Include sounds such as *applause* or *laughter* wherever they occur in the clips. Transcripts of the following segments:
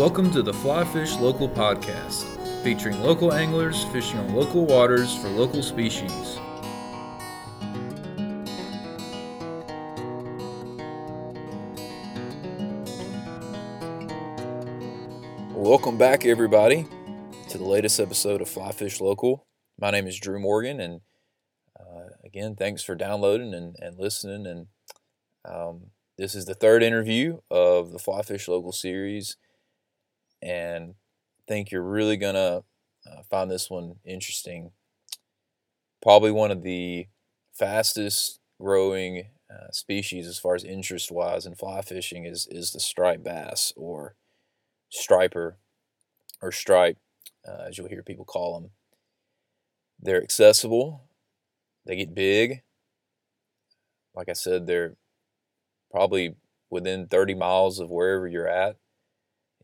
Welcome to the Fly Fish Local Podcast, featuring local anglers fishing on local waters for local species. Welcome back, everybody, to the latest episode of Fly Fish Local. My name is Drew Morgan, and uh, again, thanks for downloading and, and listening. And um, this is the third interview of the Fly Fish Local series, and think you're really gonna uh, find this one interesting. Probably one of the fastest growing uh, species as far as interest wise in fly fishing is is the striped bass or striper or stripe, uh, as you'll hear people call them. They're accessible. They get big. Like I said, they're probably within 30 miles of wherever you're at.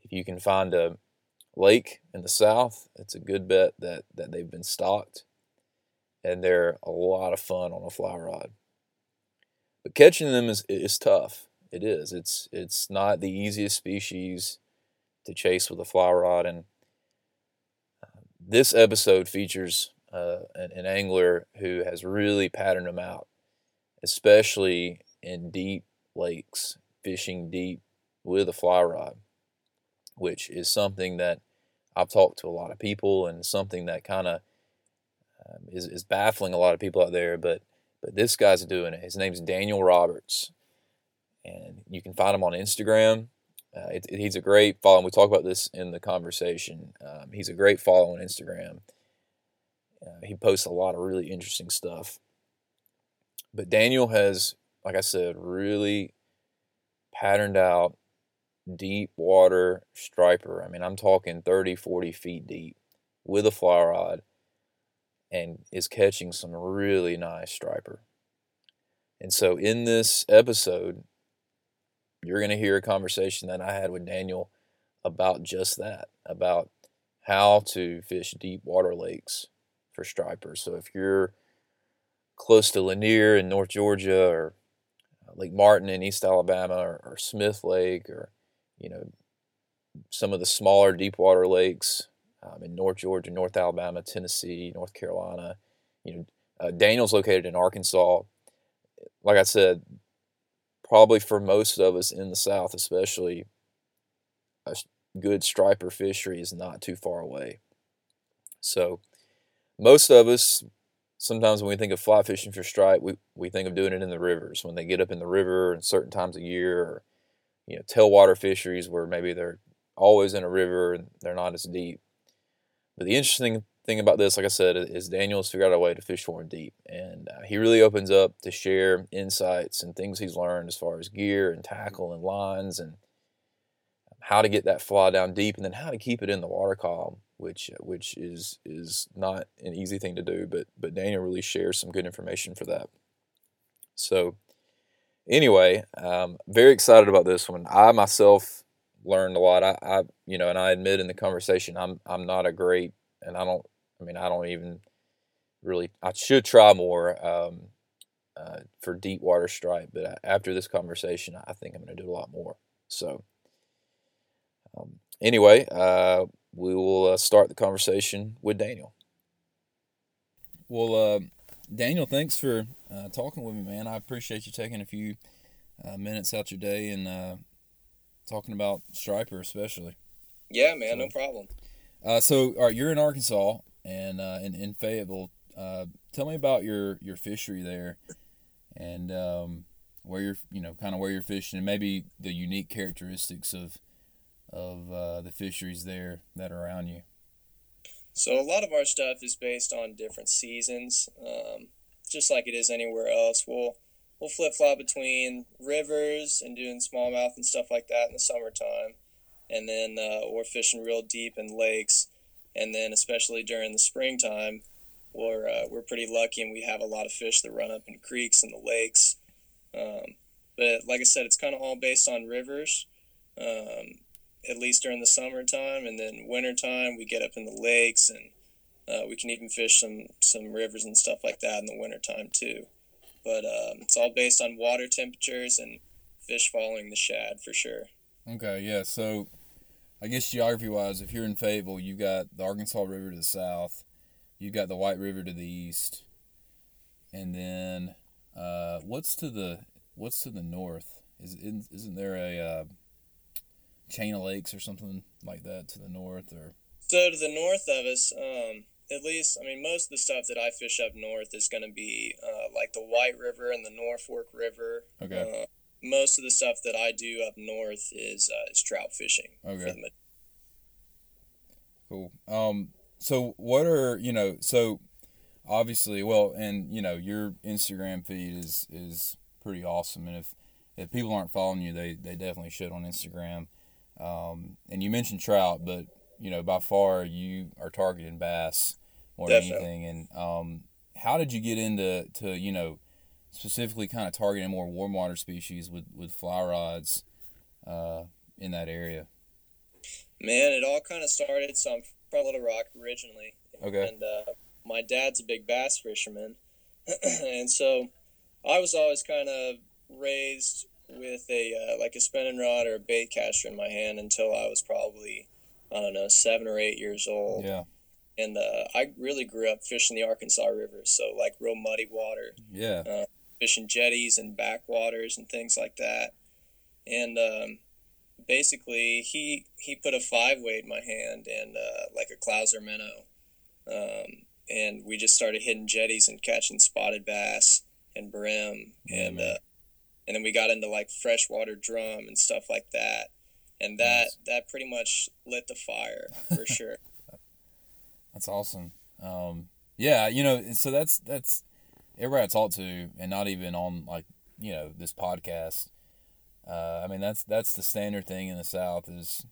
If you can find a lake in the south, it's a good bet that, that they've been stocked. And they're a lot of fun on a fly rod. But catching them is, is tough. It is. It's it's not the easiest species to chase with a fly rod. And uh, this episode features uh, an, an angler who has really patterned them out, especially in deep lakes, fishing deep with a fly rod, which is something that I've talked to a lot of people and something that kind of um, is, is baffling a lot of people out there. But but this guy's doing it. His name's Daniel Roberts, and you can find him on Instagram. Uh, it, it, he's a great follow. We talk about this in the conversation. Um, he's a great follow on Instagram. Uh, he posts a lot of really interesting stuff. But Daniel has like I said, really patterned out deep water striper. I mean, I'm talking 30, 40 feet deep with a fly rod and is catching some really nice striper. And so in this episode, you're going to hear a conversation that I had with Daniel about just that, about how to fish deep water lakes for stripers. So if you're close to Lanier in North Georgia or Lake Martin in East Alabama or, or Smith Lake or, you know, some of the smaller deep water lakes um, in North Georgia, North Alabama, Tennessee, North Carolina. You know, uh, Daniel's located in Arkansas. Like I said, probably for most of us in the South, especially, a good striper fishery is not too far away. So, most of us, sometimes when we think of fly fishing for stripe, we, we think of doing it in the rivers when they get up in the river and certain times of year, or you know, tailwater fisheries where maybe they're always in a river and they're not as deep. But the interesting thing about this, like I said, is Daniel's figured out a way to fish for deep, and uh, he really opens up to share insights and things he's learned as far as gear and tackle and lines and how to get that fly down deep, and then how to keep it in the water column which which is is not an easy thing to do, but but Daniel really shares some good information for that. So anyway, um, very excited about this one. I myself learned a lot. I, I you know, and I admit in the conversation, I'm I'm not a great, and I don't. I mean, I don't even really. I should try more um, uh, for deep water stripe, but after this conversation, I think I'm going to do a lot more. So. Um, anyway, uh, we will uh, start the conversation with Daniel. Well, uh, Daniel, thanks for uh, talking with me, man. I appreciate you taking a few uh, minutes out your day and uh, talking about striper, especially. Yeah, man, so, no problem. Uh, so, all right, you're in Arkansas and in, in Fayetteville. tell me about your your fishery there, and um, where you're, you know, kind of where you're fishing, and maybe the unique characteristics of of uh, the fisheries there that are around you? So a lot of our stuff is based on different seasons, um, just like it is anywhere else. We'll we'll flip flop between rivers and doing smallmouth and stuff like that in the summertime, and then uh, we're fishing real deep in lakes, and then especially during the springtime, we're uh, we're pretty lucky and we have a lot of fish that run up in creeks and the lakes. Um, but like I said, it's kind of all based on rivers. Um, at least during the summertime, and then wintertime we get up in the lakes and uh, we can even fish some some rivers and stuff like that in the wintertime too. But um, it's all based on water temperatures and fish following the shad for sure. Okay, yeah. So I guess geography wise, if you're in Fayetteville, you've got the Arkansas River to the south, you've got the White River to the east, and then uh, what's to the what's to the north? Is isn't there a uh, chain of lakes or something like that to the north or? So to the north of us, um, at least, I mean, most of the stuff that I fish up north is going to be uh, like the White River and the Norfork River. Okay. Uh, most of the stuff that I do up north is uh, is trout fishing. Okay. Cool. Um. So what are you know? So obviously, well, and you know, your Instagram feed is is pretty awesome, and if if people aren't following you, they they definitely should on Instagram. Um, and you mentioned trout, but you know, by far you are targeting bass more than anything. And um, how did you get into to you know specifically kind of targeting more warm water species with with fly rods uh, in that area? Man, it all kind of started. So I'm from Little Rock originally. Okay. And uh, my dad's a big bass fisherman, *clears throat* and so I was always kind of raised with a uh, like a spinning rod or a bait caster in my hand until I was probably I don't know seven or eight years old. Yeah. And uh, I really grew up fishing the Arkansas River, so like real muddy water. Yeah. Uh, fishing jetties and backwaters and things like that. And um, basically, he he put a five weight in my hand and uh, like a Clouser minnow, um, and we just started hitting jetties and catching spotted bass and brim Yeah, and uh, and then we got into like freshwater drum and stuff like that. And that Nice. that pretty much lit the fire for *laughs* sure. That's awesome. Um, yeah, you know, so that's that's everybody I talk to, and not even on like you know this podcast. Uh, I mean, that's that's the standard thing in the South is,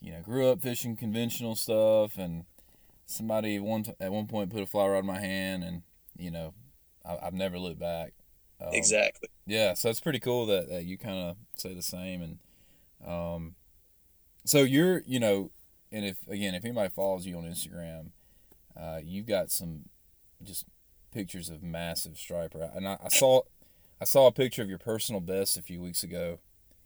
you know, grew up fishing conventional stuff, and somebody one t- at one point put a fly rod in my hand, and you know, I, I've never looked back. Um, exactly. yeah, so it's pretty cool that, that you kind of say the same, and um, so you're you know, and if again if anybody follows you on Instagram, uh, you've got some just pictures of massive striper, and I, I saw I saw a picture of your personal best a few weeks ago.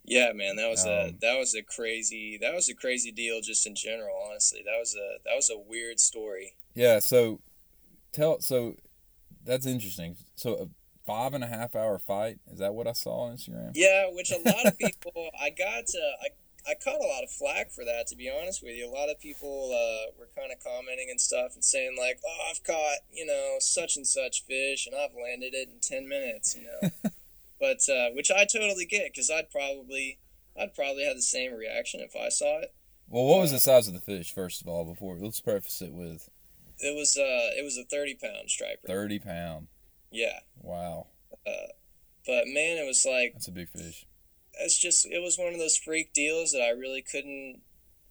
Yeah, man, that was a Um, that was a crazy that was a crazy deal just in general. Honestly, that was a that was a weird story. Yeah, so tell so that's interesting. So a five and a half hour fight is that what I saw on Instagram? Yeah, which a lot of *laughs* people I got to I I caught a lot of flack for that. To be honest with you, a lot of people uh, were kind of commenting and stuff and saying like, "Oh, I've caught you know such and such fish and I've landed it in ten minutes," you know. *laughs* but uh, which I totally get because I'd probably I'd probably have the same reaction if I saw it. Well, what was the size of the fish first of all? Before let's preface it with It was uh it was a thirty pound striper. thirty pound. Yeah, Wow, but man, it was like that's a big fish. it's just it was one of those freak deals that I really couldn't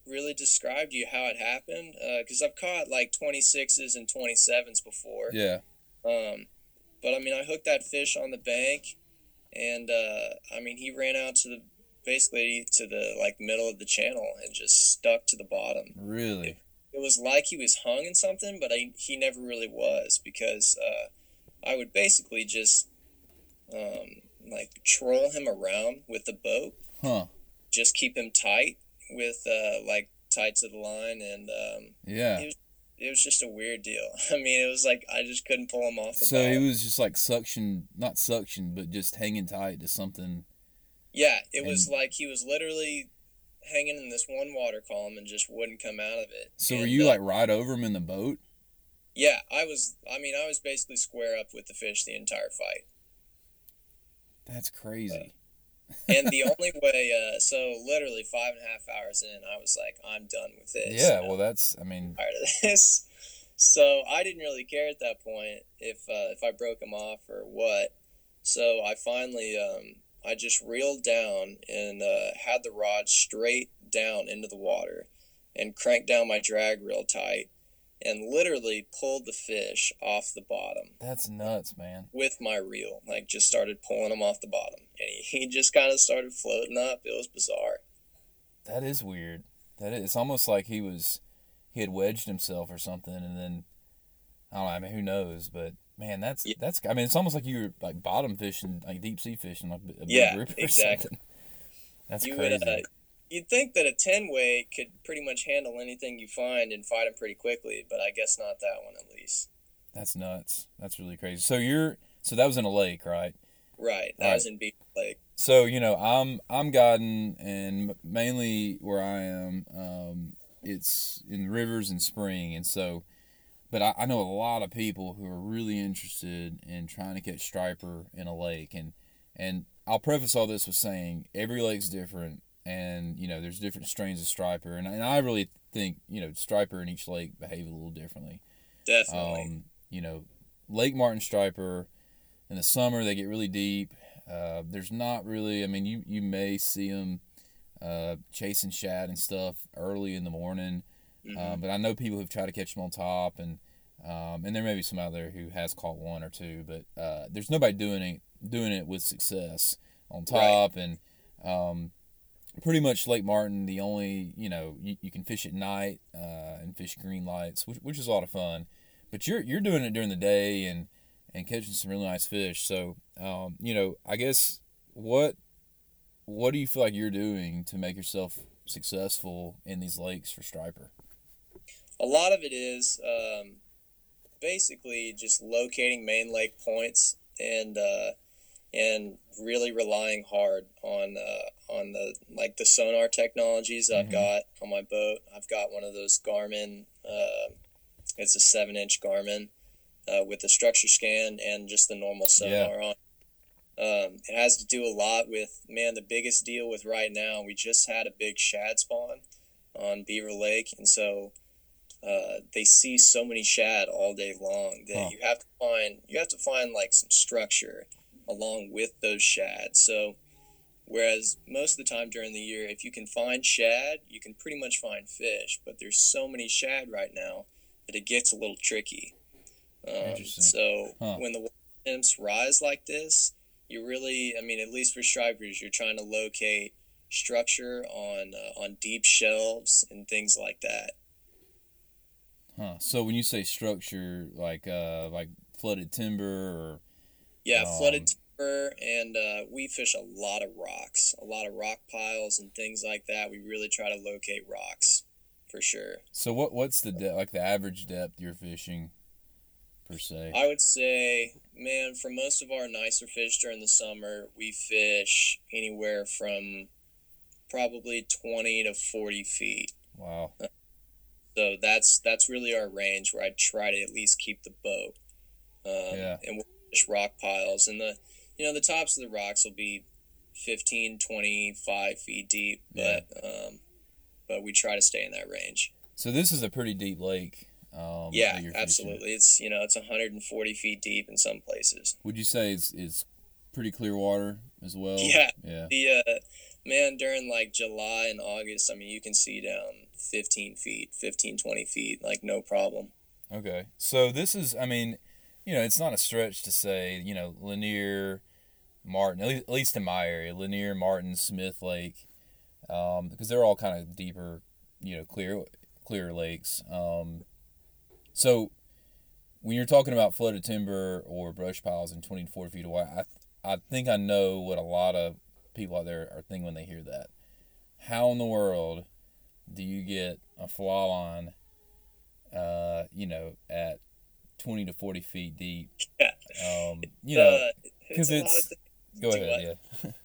really describe to you how it happened because I've caught like 26s and 27s before. Yeah, Um, but I mean, I hooked that fish on the bank, and uh, I mean, he ran out to the basically to the like middle of the channel and just stuck to the bottom. really. It was like he was hung in something, but I, he never really was because uh, I would basically just um, like troll him around with the boat Huh? just keep him tight with uh, like tied to the line, and um, Yeah. He it was just a weird deal. *laughs* I mean, it was like I just couldn't pull him off the So boat. he was just like suction, not suction, but just hanging tight to something. yeah, it was like he was literally hanging in this one water column and just wouldn't come out of it. So were you uh, like right over him in the boat? Yeah, I was. I mean, I was basically square up with the fish the entire fight. That's crazy. And the only way, uh, so literally five and a half hours in, I was like, I'm done with this. yeah. Well, that's. I mean, tired of this. *laughs* So I didn't really care at that point if uh, if I broke him off or what. So I finally, um, I just reeled down and uh, had the rod straight down into the water, and cranked down my drag real tight, and literally pulled the fish off the bottom that's nuts, man. with my reel. Like just started pulling him off the bottom, and he, he just kind of started floating up. It was bizarre. That is weird. That is. It's almost like he was, he had wedged himself or something, and then, I don't know. I mean, who knows? But man, that's Yeah. that's. I mean, it's almost like you were like bottom fishing, like deep sea fishing, like a big Yeah, or exactly. something. *laughs* That's you crazy. would uh, you'd think that a 10 way could pretty much handle anything you find and fight them pretty quickly, but I guess not that one at least. That's nuts. That's really crazy. So you're so that was in a lake, right? Right. That Right. was in Beaver Lake. So you know, I'm I'm guiding, and mainly where I am, um, it's in rivers and spring, and so, but I, I know a lot of people who are really interested in trying to catch striper in a lake, and and I'll preface all this with saying every lake's different, and you know, there's different strains of striper, and, and I really think you know striper in each lake behave a little differently. Definitely. Um, you know, Lake Martin striper in the summer they get really deep. Uh, there's not really. I mean, you you may see them uh, chasing shad and stuff early in the morning, Mhm. uh, but I know people who've tried to catch them on top, and um, and there may be some out there who has caught one or two, but uh, there's nobody doing it doing it with success on top, and um, pretty much Lake Martin. The only you know you, you can fish at night uh, and fish green lights, which, which is a lot of fun, but you're you're doing it during the day and and catching some really nice fish. So um, you know, I guess what what do you feel like you're doing to make yourself successful in these lakes for striper? a lot of it is um, basically just locating main lake points and uh, and really relying hard on uh, on the like the sonar technologies Mhm. I've got on my boat. I've got one of those Garmin. Uh, it's a seven inch Garmin uh, with the structure scan and just the normal sonar on. Um, it has to do a lot with man. The biggest deal with right now, we just had a big shad spawn on Beaver Lake, and so uh, they see so many shad all day long that Huh. you have to find you have to find like some structure along with those shad. So whereas most of the time during the year, if you can find shad, you can pretty much find fish. But there's so many shad right now that it gets a little tricky. Um, so Huh. when the temps rise like this, you really, I mean, at least for stripers, you're trying to locate structure on uh, on deep shelves and things like that. Huh. So when you say structure, like uh, like flooded timber or Yeah, Um, flooded timber, and uh, we fish a lot of rocks, a lot of rock piles and things like that. We really try to locate rocks for sure. so what what's the de- like the average depth you're fishing per se? I would say, man, for most of our nicer fish during the summer, we fish anywhere from probably 20 to 40 feet. Wow. So that's that's really our range where I try to at least keep the boat. Um, Yeah. And we'll fish rock piles, and the you know the tops of the rocks will be 15, 25 feet deep, Yeah. but um, but we try to stay in that range. So this is a pretty deep lake. Um, yeah, that you're fishing. absolutely. It's you know it's 140 feet deep in some places. Would you say it's it's pretty clear water as well? Yeah. Yeah. The uh, man during like July and August, I mean you can see down 15 feet, 15, 20 feet, like no problem. Okay. So this is, I mean, you know, it's not a stretch to say, you know, Lanier, Martin, at least, in my area, Lanier, Martin, Smith Lake, um, because they're all kind of deeper, you know, clear, clear lakes. Um, so when you're talking about flooded timber or brush piles in 20 to 40 feet away, I, I think I know what a lot of people out there are thinking when they hear that. How in the world do you get a fly line uh, you know, at 20 to 40 feet deep. Yeah. Um, you know, Uh, 'cause a lot it's- go ahead. Yeah. *laughs*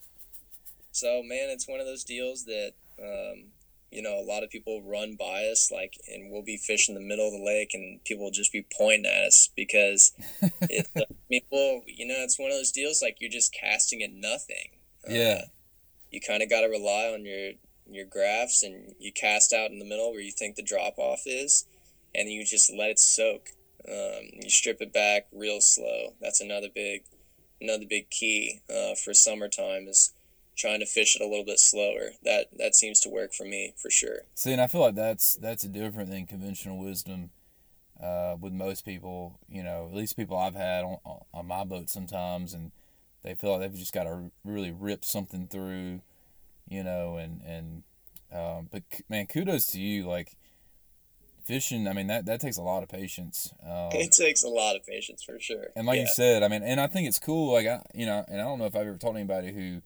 So man, it's one of those deals that um, you know a lot of people run by us, like, and we'll be fishing the middle of the lake, and people will just be pointing at us because it. I mean, well, you know, it's one of those deals like you're just casting at nothing. Uh, Yeah. you kind of got to rely on your your graphs, and you cast out in the middle where you think the drop off is, and you just let it soak. Um, you strip it back real slow. That's another big, another big key uh, for summertime is trying to fish it a little bit slower. That that seems to work for me for sure. See, and I feel like that's that's different than conventional wisdom uh, with most people. You know, at least people I've had on, on my boat sometimes, and they feel like they've just got to really rip something through, you know, and and um, but man, kudos to you. Like fishing, I mean that that takes a lot of patience. Um, it takes a lot of patience for sure. And like yeah. you said, I mean, and I think it's cool. Like I, you know, and I don't know if I've ever told anybody who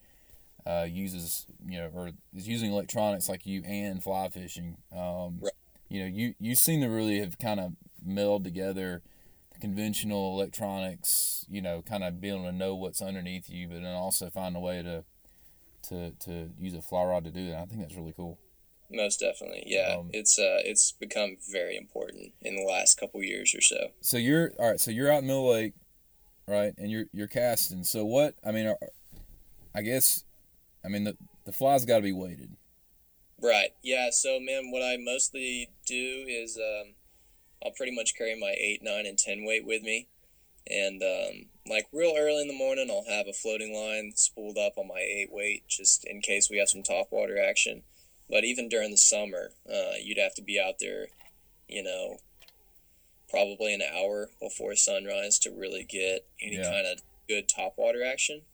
uh, uses you know or is using electronics like you and fly fishing. Um, Right. You know, you you seem to really have kind of melded together the conventional electronics. You know, kind of being able to know what's underneath you, but then also find a way to to to use a fly rod to do that. I think that's really cool. Most definitely, yeah. Um, it's uh, it's become very important in the last couple years or so. So you're all right. So you're out in Mill Lake, right? And you're you're casting. So what? I mean, are, I guess, I mean the the fly's got to be weighted. Right. Yeah. So, man, what I mostly do is um, I'll pretty much carry my eight, nine, and ten weight with me, and um, like real early in the morning, I'll have a floating line spooled up on my eight weight just in case we have some top water action. But even during the summer, uh, you'd have to be out there, you know, probably an hour before sunrise to really get any Yeah. kind of good top water action.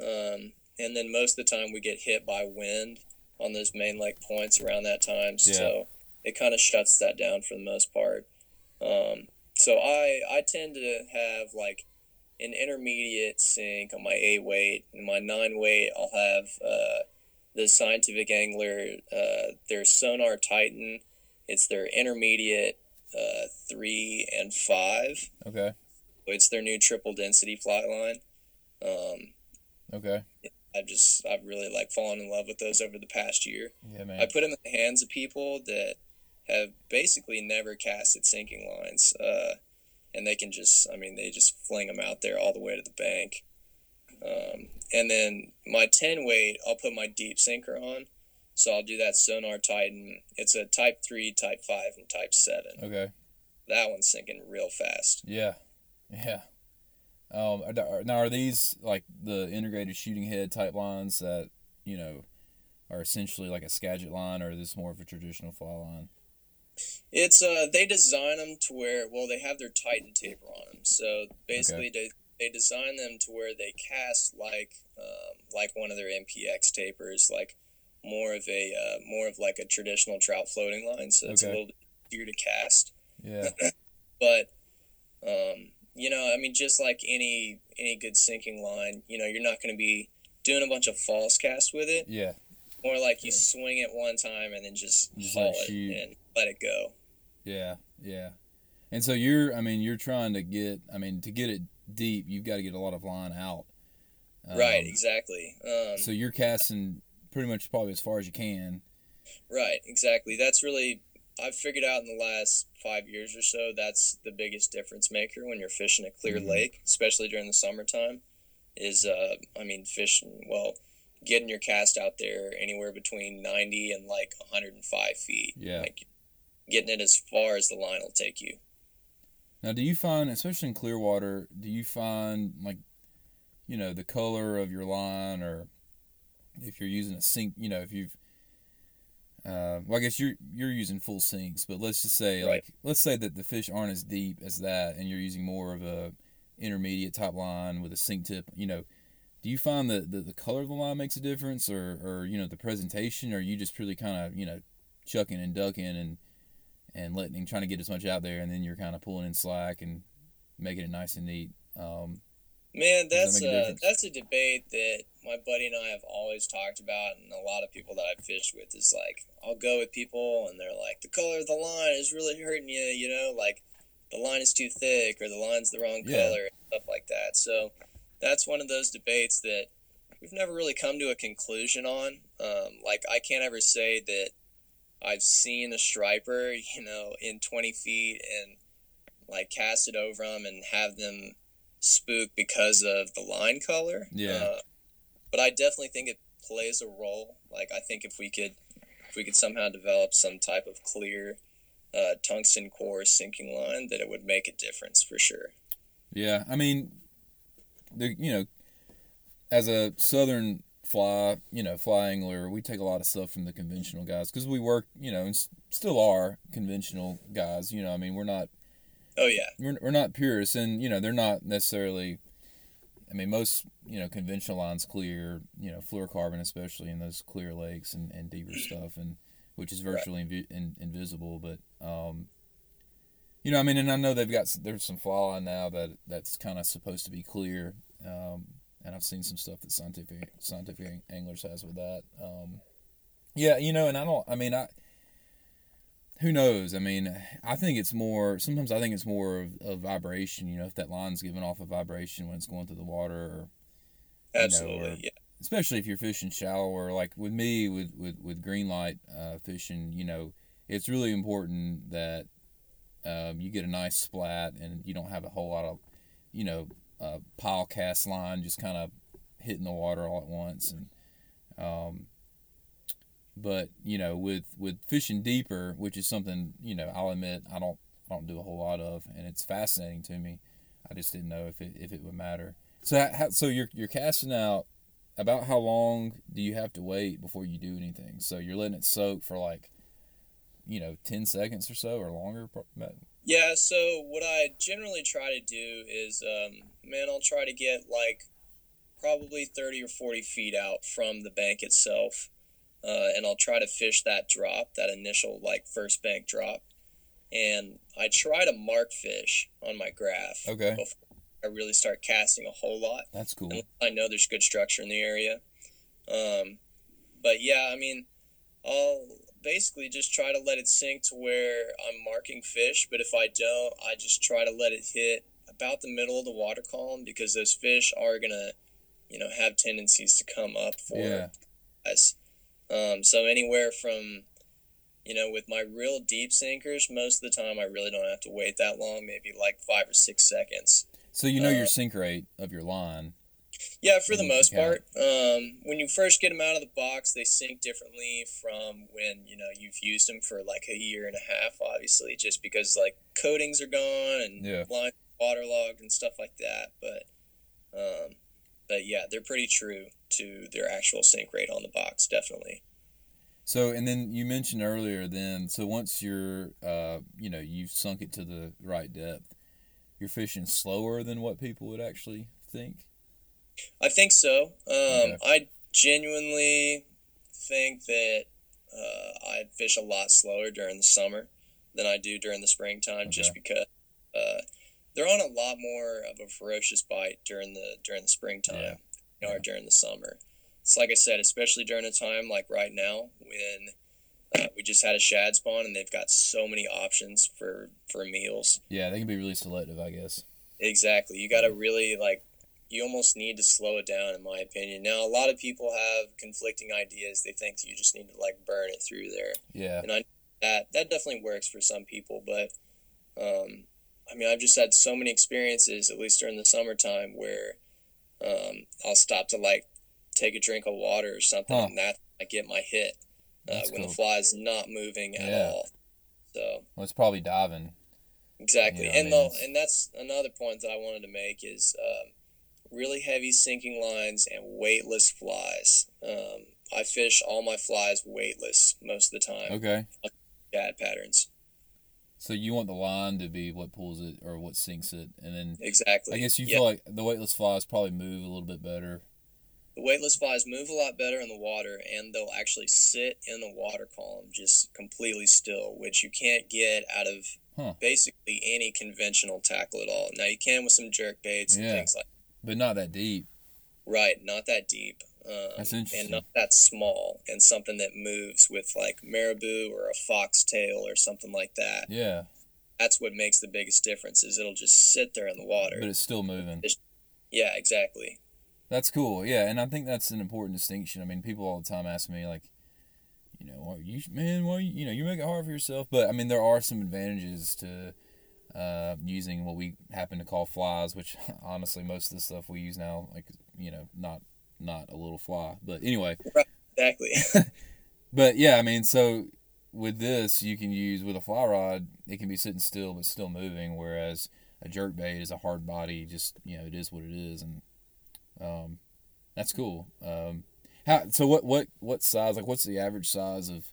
Um, and then most of the time we get hit by wind on those main lake points around that time. So it kind of shuts that down for the most part. Um, so I I tend to have like an intermediate sink on my eight weight and my nine weight. I'll have uh, the Scientific Angler uh, their Sonar Titan. It's their intermediate uh, three and five. Okay. It's their new triple density flat line. Um, Okay. I've just I've really like fallen in love with those over the past year. Yeah, man. I put them in the hands of people that have basically never casted sinking lines, uh, and they can just I mean they just fling them out there all the way to the bank. Um, and then my ten weight, I'll put my deep sinker on. So I'll do that Sonar Titan. It's a Type three, Type five, and Type seven. Okay. That one's sinking real fast. Yeah. Yeah. Um. Now, are these like the integrated shooting head type lines that you know are essentially like a Skagit line, or is this more of a traditional fly line? It's uh they design them to where well they have their Titan taper on them. So basically they they design them to where they cast like um, like one of their MPX tapers, like more of a uh, more of like a traditional trout floating line. So it's a little bit easier to cast. Yeah. *laughs* *laughs* But um, you know, I mean, just like any any good sinking line, you know, you're not going to be doing a bunch of false casts with it. Yeah. More like you swing it one time and then just, Just let haul it it and let it go. Yeah. Yeah. And so you're, I mean, you're trying to get, I mean, to get it deep, you've got to get a lot of line out. right, Um, exactly. Um, So you're casting pretty much probably as far as you can. Right, exactly. That's really I've figured out in the last five years or so. That's the biggest difference maker when you're fishing a clear Mhm. lake, especially during the summertime. Is uh, I mean, fishing well, getting your cast out there anywhere between ninety and like 105 feet. Yeah. like getting it as far as the line will take you. Now, do you find, especially in clear water, do you find like, you know, the color of your line, or if you're using a sink, you know, if you've, uh, well, I guess you're you're using full sinks, but let's just say Right. like let's say that the fish aren't as deep as that, and you're using more of a intermediate top line with a sink tip. You know, do you find that the, the color of the line makes a difference, or or you know the presentation, or you just purely kind of you know chucking and ducking and and letting trying to get as much out there, and then you're kind of pulling in slack and making it nice and neat. Um, Man, Does that that's a a, that's a debate that my buddy and I have always talked about, and a lot of people that I've fished with is like, I'll go with people, and they're like, the color of the line is really hurting you, you know, like the line is too thick or the line's the wrong Yeah. color, and stuff like that. So that's one of those debates that we've never really come to a conclusion on. Um, like, I can't ever say that I've seen a striper, *laughs* you know, in 20 feet and like cast it over them and have them spook because of the line color. Yeah. Uh, but I definitely think it plays a role. Like I think if we could, if we could somehow develop some type of clear uh, tungsten core sinking line, that it would make a difference for sure. yeah, I mean, the you know, as a southern fly, you know, fly angler, we take a lot of stuff from the conventional guys because we work, you know, and s- still are conventional guys. You know, I mean, we're not Oh yeah, we're, we're not purists and you know they're not necessarily i mean most you know conventional lines clear you know fluorocarbon especially in those clear lakes and, and deeper *clears throat* stuff and which is Right. virtually invi- in, invisible but um you know i mean and i know they've got there's some fly line now that that's kind of supposed to be clear um and I've seen some stuff that scientific scientific anglers has with that. Um, yeah, you know, and I don't. I mean, I who knows? I mean, I think it's more. Sometimes I think it's more of, of vibration. You know, if that line's giving off a vibration when it's going through the water, or absolutely, know, or, yeah. Especially if you're fishing shallow, or like with me with with with green light uh, fishing, you know, it's really important that um, you get a nice splat and you don't have a whole lot of, you know, uh, pile cast line just kind of hitting the water all at once and. Um, but you know, with with fishing deeper, which is something you know, I'll admit I don't I don't do a whole lot of, and it's fascinating to me. I just didn't know if it if it would matter. So how, so you're you're casting out. About how long do you have to wait before you do anything? So you're letting it soak for like, you know, ten seconds or so or longer. Yeah. So what I generally try to do is, um, man, I'll try to get like probably thirty or forty feet out from the bank itself uh, and I'll try to fish that drop, that initial like first bank drop, and I try to mark fish on my graph. Okay. Before I really start casting a whole lot. That's cool. I know there's good structure in the area, um, but yeah, I mean, I'll basically just try to let it sink to where I'm marking fish. But if I don't, I just try to let it hit about the middle of the water column because those fish are gonna, you know, have tendencies to come up for yeah. us. Um, so anywhere from, you know, with my real deep sinkers, most of the time I really don't have to wait that long, maybe like five or six seconds. So you know uh, your sink rate of your line. Yeah, for the most part. Um, when you first get them out of the box, they sink differently from when you know you've used them for like a year and a half. Obviously, just because like coatings are gone and yeah. waterlogged and stuff like that. But um, but yeah, they're pretty true to their actual sink rate on the box, definitely. So, and then you mentioned earlier, then, so once you're, uh, you know, you've sunk it to the right depth, you're fishing slower than what people would actually think? I think so. Um, okay. I genuinely think that uh, I fish a lot slower during the summer than I do during the springtime, okay. just because uh, they're on a lot more of a ferocious bite during the during the springtime. Yeah or during the summer. It's like I said, especially during a time like right now when uh, we just had a shad spawn and they've got so many options for for meals. Yeah, they can be really selective, I guess. Exactly. You got to really like you almost need to slow it down in my opinion. Now, a lot of people have conflicting ideas. They think you just need to like burn it through there. Yeah. And I that that definitely works for some people, but um I mean, I've just had so many experiences at least during the summertime where um, I'll stop to like take a drink of water or something, huh. and that I get my hit uh, when cool. the fly is not moving at yeah. all. So well, it's probably diving. Exactly, you know and the, and that's another point that I wanted to make is um, really heavy sinking lines and weightless flies. Um, I fish all my flies weightless most of the time. Okay. Bad patterns. So you want the line to be what pulls it or what sinks it, and then exactly. I guess you feel like the weightless flies probably move a little bit better. The weightless flies move a lot better in the water, and they'll actually sit in the water column just completely still, which you can't get out of huh. basically any conventional tackle at all. Now you can with some jerk baits and things like, but not that deep. Right, not that deep. Um, That's interesting. And not that small, and something that moves with like marabou or a foxtail or something like that. Yeah. That's what makes the biggest difference. Is it'll just sit there in the water, but it's still moving. It's, yeah, exactly. That's cool. Yeah, and I think that's an important distinction. I mean, people all the time ask me like, you know, you man, why you, you know you make it hard for yourself? But I mean, there are some advantages to uh, using what we happen to call flies, which *laughs* honestly most of the stuff we use now, like you know, not not a little fly. But anyway. Exactly. *laughs* but yeah, I mean, so with this, you can use with a fly rod, it can be sitting still but still moving, whereas a jerk bait is a hard body, just you know, it is what it is, and um, that's cool. Um, how so? What what what size? Like, what's the average size of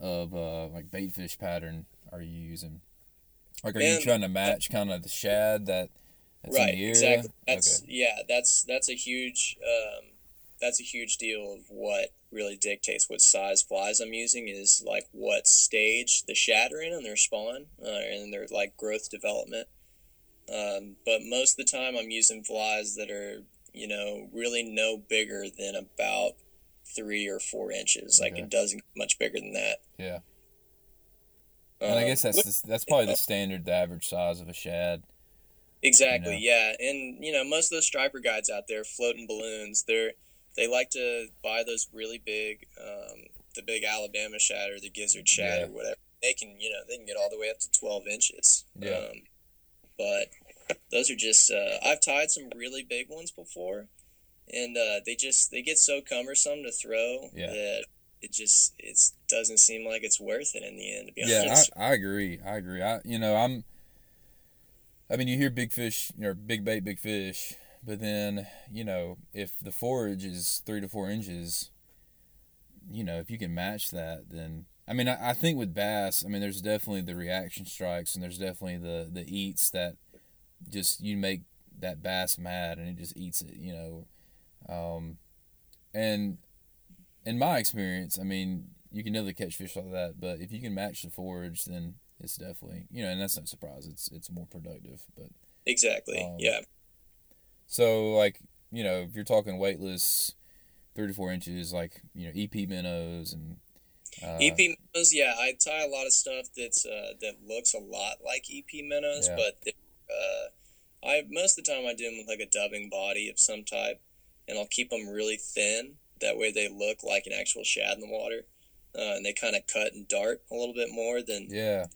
of uh, like bait fish pattern are you using? Like, are you trying to match kind of the shad that that's right, exactly. That's okay. yeah. That's that's a huge um, that's a huge deal of what really dictates what size flies I'm using is like what stage the shad are in in their spawn uh, and their like growth development. Um, but most of the time I'm using flies that are you know, really no bigger than about three or four inches. Like Okay. it doesn't much bigger than that. Yeah. And I Um, guess that's the, that's probably the standard, the average size of a shad. Exactly. you Yeah, and you know most of those striper guides out there floating balloons, they're they like to buy those really big, um, the big Alabama shad or the gizzard shad Yeah. or whatever. They can you know they can get all the way up to twelve inches. Yeah. Um, but those are just uh, I've tied some really big ones before, and uh, they just they get so cumbersome to throw Yeah. that it just it doesn't seem like it's worth it in the end. To be Yeah, honest. I, I agree. I agree. I you know I'm. I mean, you hear big fish, you know, big bait, big fish, but then you know if the forage is three to four inches, you know if you can match that, then I mean I, I think with bass, I mean there's definitely the reaction strikes and there's definitely the the eats that just you make that bass mad and it just eats it, you know, um, and in my experience, I mean you can never catch fish like that, but if you can match the forage, then it's definitely you know, and that's no surprise. It's it's more productive. But exactly. Um, yeah. so like you know, if you're talking weightless, three to four inches, like you know, EP minnows and uh, EP minnows, yeah, I tie a lot of stuff that's uh, that looks a lot like EP minnows, Yeah. but uh, I most of the time I do them with like a dubbing body of some type, and I'll keep them really thin. That way they look like an actual shad in the water, uh, and they kind of cut and dart a little bit more than yeah,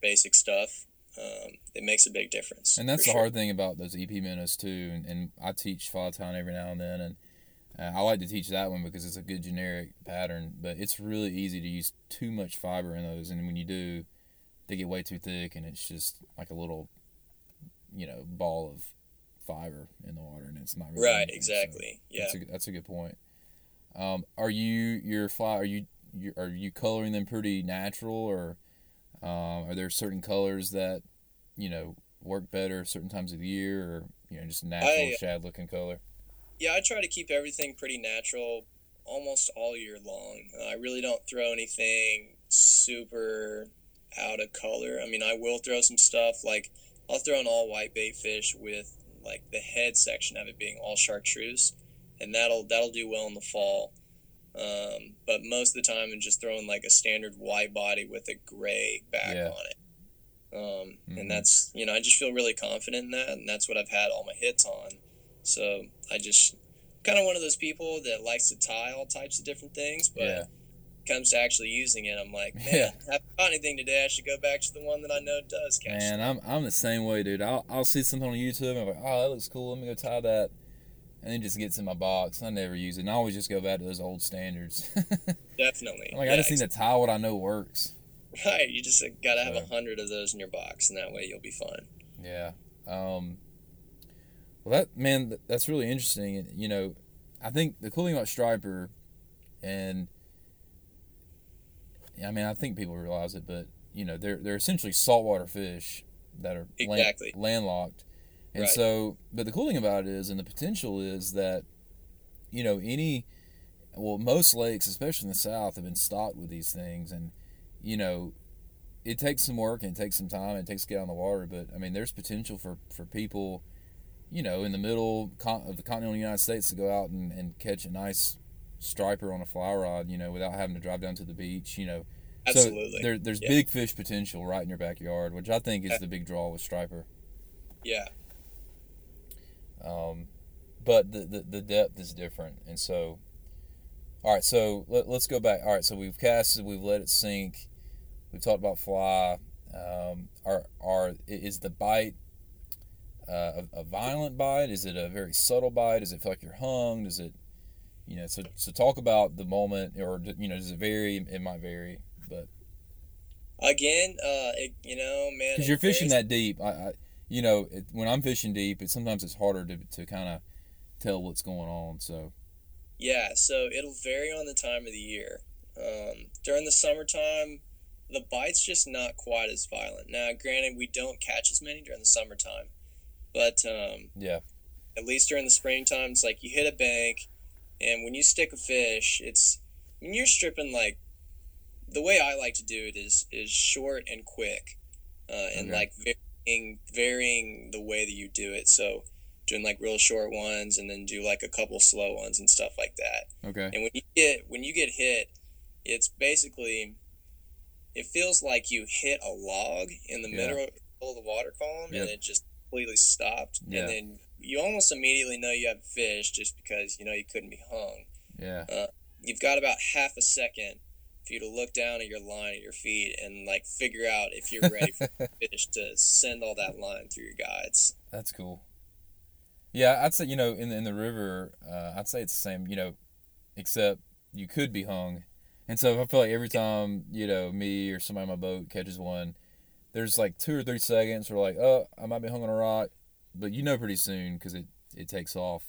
basic stuff. Um, it makes a big difference. and that's the sure. hard thing about those EP minnows too. And, and I teach fly tying every now and then, and uh, I like to teach that one because it's a good generic pattern. But it's really easy to use too much fiber in those, and when you do, they get way too thick, and it's just like a little, you know, ball of fiber in the water, and it's not really Right, anything. So exactly. Yeah. That's a, that's a good point. Um, are you your fly? Are you, you are you coloring them pretty natural, or um, are there certain colors that you know work better certain times of the year, or you know just natural I- shad looking color? Yeah, I try to keep everything pretty natural almost all year long. Uh, I really don't throw anything super out of color. I mean, I will throw some stuff like I'll throw an all white bait fish with like the head section of it being all chartreuse, and that'll that'll do well in the fall. Um, but most of the time, I'm just throwing like a standard white body with a gray back Yeah. on it. Um, Mhm. And that's you know I just feel really confident in that, and that's what I've had all my hits on. So I just kind of one of those people that likes to tie all types of different things, but Yeah. comes to actually using it, I'm like, man, Yeah. I haven't caught anything today. I should go back to the one that I know does catch. Man, I'm I'm the same way, dude. I'll I'll see something on YouTube and I'm like, oh, that looks cool. Let me go tie that, and then it just gets in my box. I never use it. And I always just go back to those old standards. *laughs* Definitely. I'm like, Yeah, I just need to tie what I know works. Right. You just got to have a So- hundred of those in your box, and that way you'll be fine. Yeah. Um, well, that man, that's really interesting. And you know, I think the cool thing about striper, and I mean, I think people realize it, but you know, they're they're essentially saltwater fish that are land- Exactly. landlocked, and Right. so. But the cool thing about it is, and the potential is that, you know, any, well, most lakes, especially in the south, have been stocked with these things, and you know, it takes some work and it takes some time. And it takes to get on the water, but I mean, there's potential for for people, you know, in the middle of the continental United States to go out and, and catch a nice striper on a fly rod, you know, without having to drive down to the beach, you know. Absolutely. So there, there's Yeah. big fish potential right in your backyard, which I think is the big draw with striper. yeah. Um, but the, the the depth is different, and so, all right. So let, let's go back. All right. So we've casted, we've let it sink. We've talked about fly. Um, are are is the bite uh, a, a violent bite? Is it a very subtle bite? Does it feel like you're hung? Does it, you know? So so talk about the moment, or you know, does it vary? It might vary, but Again, uh, it, you know, man. because you're fishing varies. that deep, I, I you know, it, when I'm fishing deep, it sometimes it's harder to to kind of tell what's going on. So Yeah, so it'll vary on the time of the year. Um, during the summertime, the bite's just not quite as violent. Now, granted, we don't catch as many during the summertime, but um, yeah, at least during the springtime, it's like you hit a bank, and when you stick a fish, it's when you're stripping like the way I like to do it is is short and quick, uh, and Okay. like varying varying the way that you do it. So doing like real short ones, and then do like a couple slow ones and stuff like that. Okay. And when you get when you get hit, it's basically it feels like you hit a log in the Yeah. middle of the water column Yep. and it just completely stopped. Yeah. And then you almost immediately know you have fish just because you know you couldn't be hung. Yeah. Uh, you've got about half a second for you to look down at your line at your feet and like figure out if you're ready for *laughs* fish to send all that line through your guides. That's cool. Yeah, I'd say you know in the, in the river, uh, I'd say it's the same. You know, except you could be hung, and so I feel like every time you know me or somebody on my boat catches one, there's like two or three seconds where like, oh, I might be hung on a rock, but you know pretty soon because it it takes off.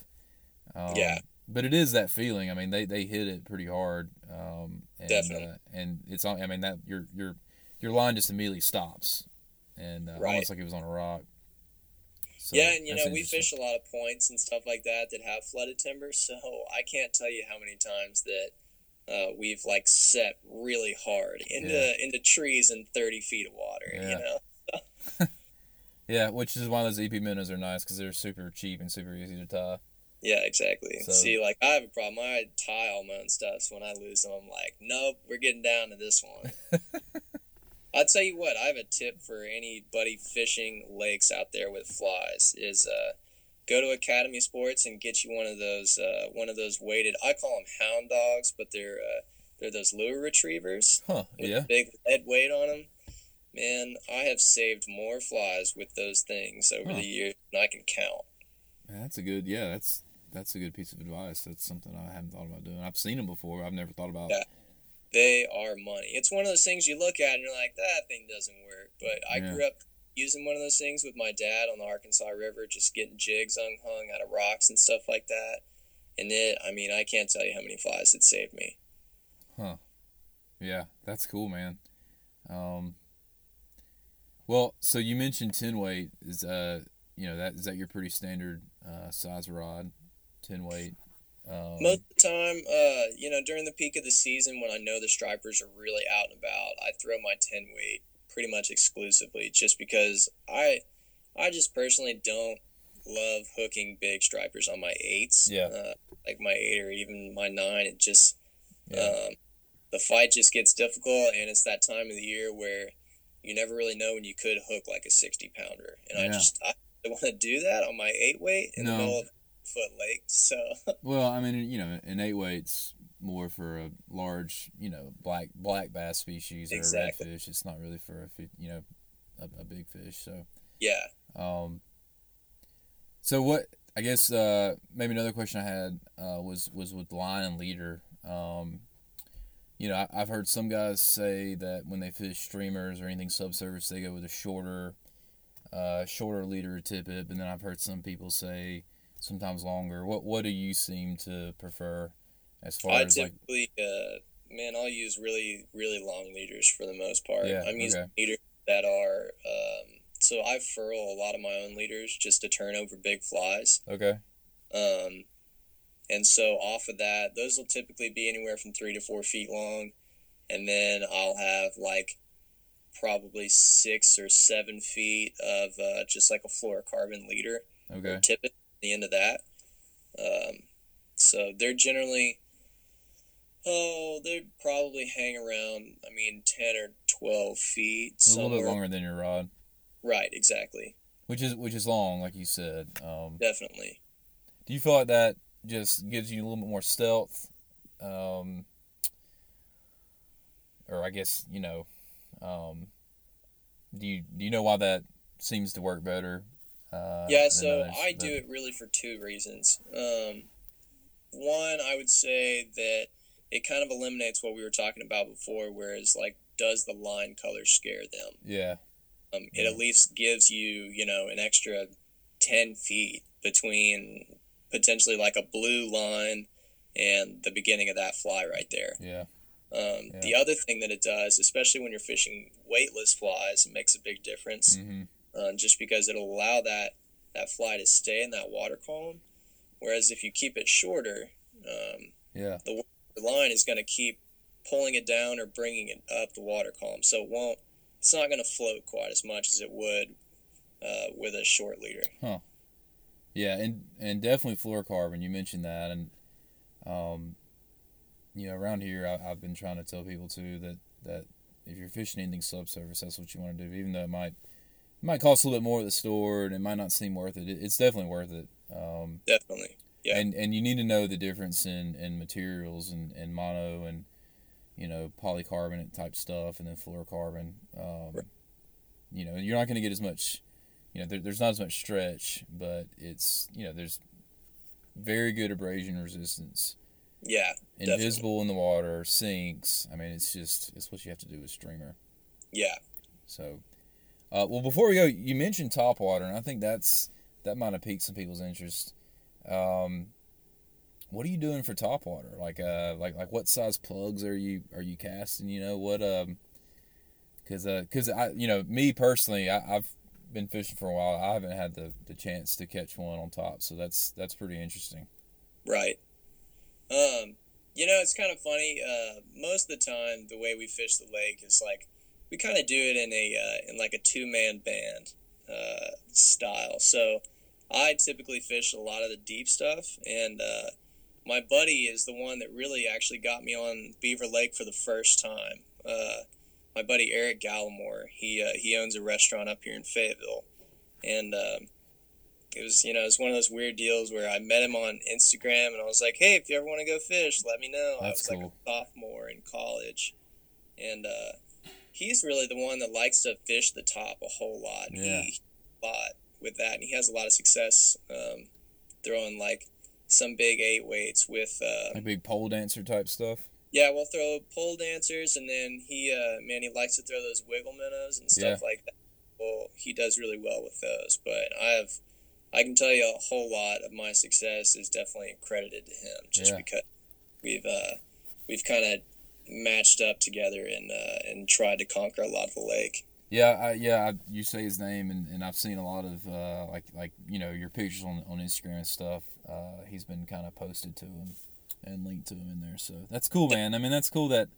Um, Yeah. But it is that feeling. I mean, they, they hit it pretty hard. Um, and, Definitely. Uh, and it's on. I mean that your your your line just immediately stops, and uh, Right. almost like it was on a rock. So yeah, and you know we fish a lot of points and stuff like that that have flooded timber, so I can't tell you how many times that uh, we've like set really hard into Yeah. into trees in thirty feet of water. Yeah. You know, *laughs* *laughs* Yeah, which is why those EP minnows are nice because they're super cheap and super easy to tie. Yeah, exactly. So- See, like I have a problem. I tie all my own stuff, so when I lose them, I'm like, nope, we're getting down to this one. *laughs* I'll tell you what, I have a tip for anybody fishing lakes out there with flies is uh, go to Academy Sports and get you one of those uh, one of those weighted. I call them hound dogs, but they're uh, they're those lure retrievers Huh? with Yeah. big lead weight on them. Man, I have saved more flies with those things over Huh. the years than I can count. That's a good. Yeah, that's that's a good piece of advice. That's something I haven't thought about doing. I've seen them before. I've never thought about. Yeah. They are money. It's one of those things you look at and you're like, that thing doesn't work. But I Yeah. grew up using one of those things with my dad on the Arkansas River, just getting jigs unhung out of rocks and stuff like that. And it, I mean, I can't tell you how many flies it saved me. Huh. Yeah, that's cool, man. Um. Well, so you mentioned ten weight is uh you know that is that your pretty standard uh, size rod, ten weight. Um, Most of the time, uh, you know, during the peak of the season when I know the stripers are really out and about, I throw my 10 weight pretty much exclusively just because I I just personally don't love hooking big stripers on my eights. Yeah. Uh, like my eight or even my nine, it just yeah. um, the fight just gets difficult, and it's that time of the year where you never really know when you could hook like a 60 pounder. And I just I want to do that on my eight weight in No. the middle of foot lake. So *laughs* Well, I mean, you know, an eight weight's more for a large, you know, black black bass species or Exactly. a redfish. It's not really for a, you know, a, a big fish. So, yeah. um, so what? I guess uh, maybe another question I had uh, was was with line and leader. Um, you know, I, I've heard some guys say that when they fish streamers or anything subsurface, they go with a shorter, uh, shorter leader tippet. But then I've heard some people say sometimes longer. What what do you seem to prefer as far I as like? uh, man, I'll use really, really long leaders for the most part. Yeah, I'm using okay. leaders that are, um, so I furl a lot of my own leaders just to turn over big flies. Okay. Um, and so off of that, those will typically be anywhere from three to four feet long. And then I'll have like probably six or seven feet of uh, just like a fluorocarbon leader Okay. tippet the end of that. Um, so they're generally, oh, they'd probably hang around, I mean, 10 or 12 feet. A little bit longer than your rod, Right, exactly. which is which is long, like you said. Um, Definitely. do you feel like that just gives you a little bit more stealth? Um, or I guess you know, um, do you do you know why that seems to work better? Uh, yeah, so others? I But- do it really for two reasons. Um, one, I would say that it kind of eliminates what we were talking about before, whereas, like, does the line color scare them? Yeah, Um, it at least gives you, you know, an extra 10 feet between potentially like a blue line and the beginning of that fly right there. yeah, Um, Yeah. The other thing that it does, especially when you're fishing weightless flies, it makes a big difference hmm uh, just because it'll allow that, that fly to stay in that water column. Whereas if you keep it shorter, um, yeah, the line is going to keep pulling it down or bringing it up the water column. So it won't, it's not going to float quite as much as it would uh, with a short leader. Huh. Yeah, and and definitely fluorocarbon. You mentioned that, and um, you know, around here, I, have been trying to tell people too that that if you're fishing anything subsurface, that's what you want to do. Even though it might might cost a little bit more at the store, and it might not seem worth it. It's definitely worth it. Um, definitely. Yeah. And and you need to know the difference in, in materials and, and mono and you know polycarbonate type stuff and then fluorocarbon. Um, right. You know, you're not going to get as much. You know, there, there's not as much stretch, but it's you know there's very good abrasion resistance. Yeah, invisible definitely. in the water, sinks. I mean, it's just it's what you have to do with streamer. Yeah. So, uh, well, before we go, you mentioned top water, and I think that's that might have piqued some people's interest. Um, what are you doing for top water? Like, uh, like, like, what size plugs are you are you casting? You know what? Um, because uh, cause I, you know, me personally, I, have been fishing for a while. I haven't had the, the chance to catch one on top, so that's that's pretty interesting. Right. Um, you know, it's kind of funny. Uh, most of the time, the way we fish the lake is like we kind of do it in a uh, in like a two man band uh, style. So I typically fish a lot of the deep stuff, and uh, my buddy is the one that really actually got me on Beaver Lake for the first time. Uh, my buddy Eric Gallimore, he uh, he owns a restaurant up here in Fayetteville, and um, it was you know it was one of those weird deals where I met him on Instagram, and I was like, hey, if you ever want to go fish, let me know. That's I was cool. like a sophomore in college, and uh, he's really the one that likes to fish the top a whole lot. Yeah. He, a lot with that, and he has a lot of success um, throwing like some big eight weights with uh, like big pole dancer type stuff. Yeah, we'll throw pole dancers, and then he uh, man, he likes to throw those wiggle minnows and stuff yeah. like that. Well, he does really well with those, but I have. I can tell you a whole lot of my success is definitely credited to him, just yeah. because we've uh, we've kind of matched up together and uh, and tried to conquer a lot of the lake. Yeah, I, yeah. I, you say his name, and, and I've seen a lot of uh, like like you know your pictures on on Instagram and stuff. Uh, he's been kind of posted to him and linked to him in there, so that's cool, man. I mean, that's cool that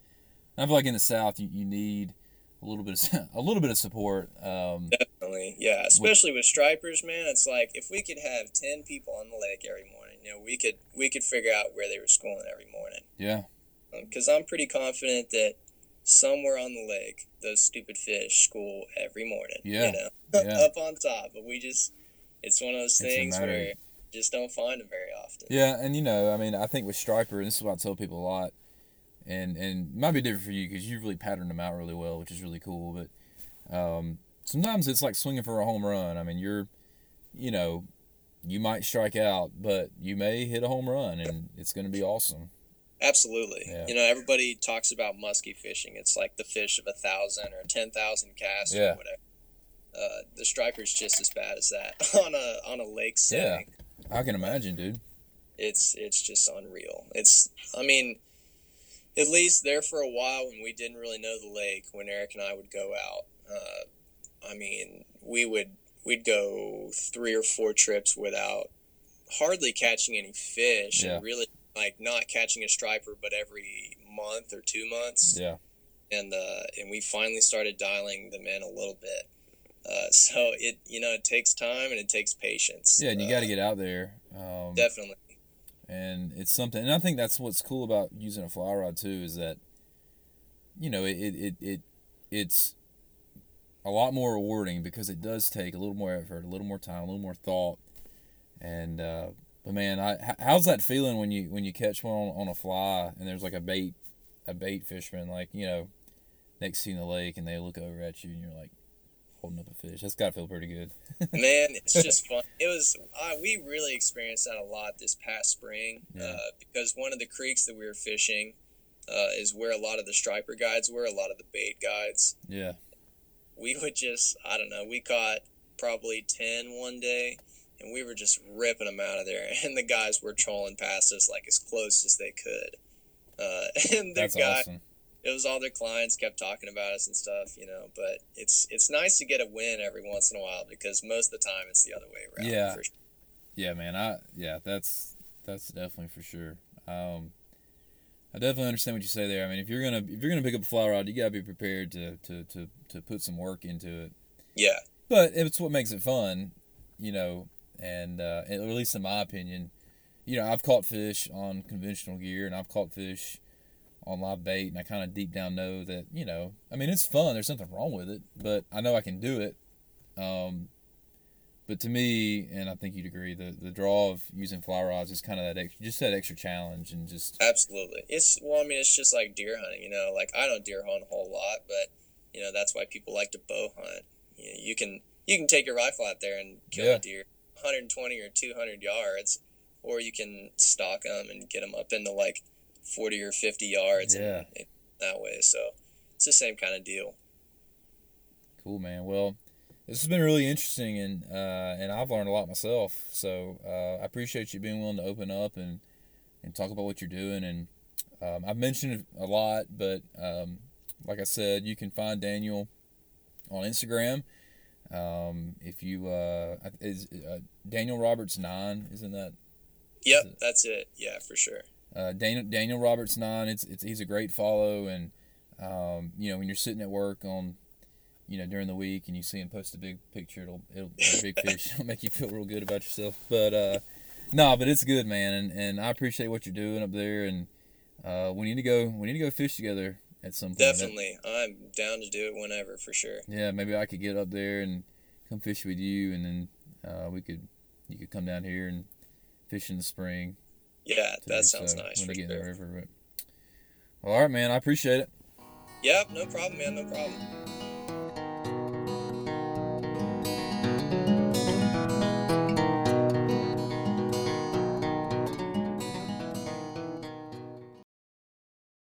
I feel like in the South you, you need a little bit of *laughs* a little bit of support. Um, Definitely, yeah. Especially with, with stripers, man. It's like if we could have ten people on the lake every morning, you know, we could we could figure out where they were schooling every morning. Yeah. Because um, I'm pretty confident that somewhere on the lake, those stupid fish school every morning. Yeah. You know, yeah. *laughs* up on top. But we just, it's one of those things where just don't find them very often. Yeah, and you know, I mean, I think with striper, and this is what I tell people a lot, and and it might be different for you because you've really patterned them out really well, which is really cool. But um, sometimes it's like swinging for a home run. I mean, you're, you know, you might strike out, but you may hit a home run, and it's going to be awesome. Absolutely. Yeah. You know, everybody talks about muskie fishing. It's like the fish of a thousand or ten thousand casts yeah. or whatever. Uh, the striper's just as bad as that *laughs* on a on a lake setting. Yeah, I can imagine, dude. It's it's just unreal. It's I mean, at least there for a while when we didn't really know the lake, when Eric and I would go out. Uh, I mean, we would we'd go three or four trips without hardly catching any fish, yeah. and really like not catching a striper, but every month or two months. Yeah. And uh, and we finally started dialing them in a little bit. Uh, *laughs* so it you know it takes time and it takes patience. Yeah, and you got to get out there. Um, definitely. And it's something, and I think that's what's cool about using a fly rod too is that, you know, it it it, it it's a lot more rewarding because it does take a little more effort, a little more time, a little more thought, and uh, but man, I how's that feeling when you when you catch one on, on a fly and there's like a bait a bait fisherman like you know next to you in the lake and they look over at you and you're like holding up a fish. That's got to feel pretty good. *laughs* Man, it's just fun. It was uh, we really experienced that a lot this past spring Yeah. uh, because one of the creeks that we were fishing uh, is where a lot of the striper guides were, a lot of the bait guides. yeah. We would just I don't know. We caught probably 10 one day and we were just ripping them out of there *laughs* and the guys were trolling past us like as close as they could uh, *laughs* and their That's guy awesome. it was all their clients kept talking about us and stuff you know but it's it's nice to get a win every once in a while because most of the time it's the other way around Yeah. for sure. Yeah, man. I yeah, that's that's definitely for sure. Um, I definitely understand what you say there. I mean, if you're gonna if you're gonna pick up a fly rod, you gotta be prepared to to to, to put some work into it. yeah But it's what makes it fun, you know. And uh, at least in my opinion, you know, I've caught fish on conventional gear, and I've caught fish on live bait, and I kind of deep down know that you know, I mean, it's fun. There's nothing wrong with it, but I know I can do it. Um, but to me, and I think you'd agree, the the draw of using fly rods is kind of that extra, just that extra challenge, and just absolutely. It's well, I mean, it's just like deer hunting. You know, like I don't deer hunt a whole lot, but you know that's why people like to bow hunt. You, know, you can you can take your rifle out there and kill yeah. a deer 120 or 200 yards, or you can stalk them and get them up into like 40 or 50 yards yeah. and, and that way. So it's the same kind of deal. Cool, man. Well, this has been really interesting, and uh, and I've learned a lot myself. So uh, I appreciate you being willing to open up and and talk about what you're doing. And um, I've mentioned a lot, but um, like I said, you can find Daniel on Instagram. Um, if you uh, is uh, Daniel Roberts nine, isn't that? Yep, it? that's it. Yeah, for sure. Uh, Daniel Daniel Roberts nine. It's, it's he's a great follow, and um, you know when you're sitting at work on you know during the week and you see him post a big picture, it'll it'll a big *laughs* fish. It'll make you feel real good about yourself. But uh, no, but it's good, man, and, and I appreciate what you're doing up there, and uh, we need to go we need to go fish together at some point. Definitely, I'm down to do it whenever for sure. Yeah, maybe I could get up there and come fish with you, and then uh, we could you could come down here and fish in the spring. Yeah, that sounds so nice. When we get sure. in the river, but all right, man, I appreciate it. Yep, no problem, man, no problem.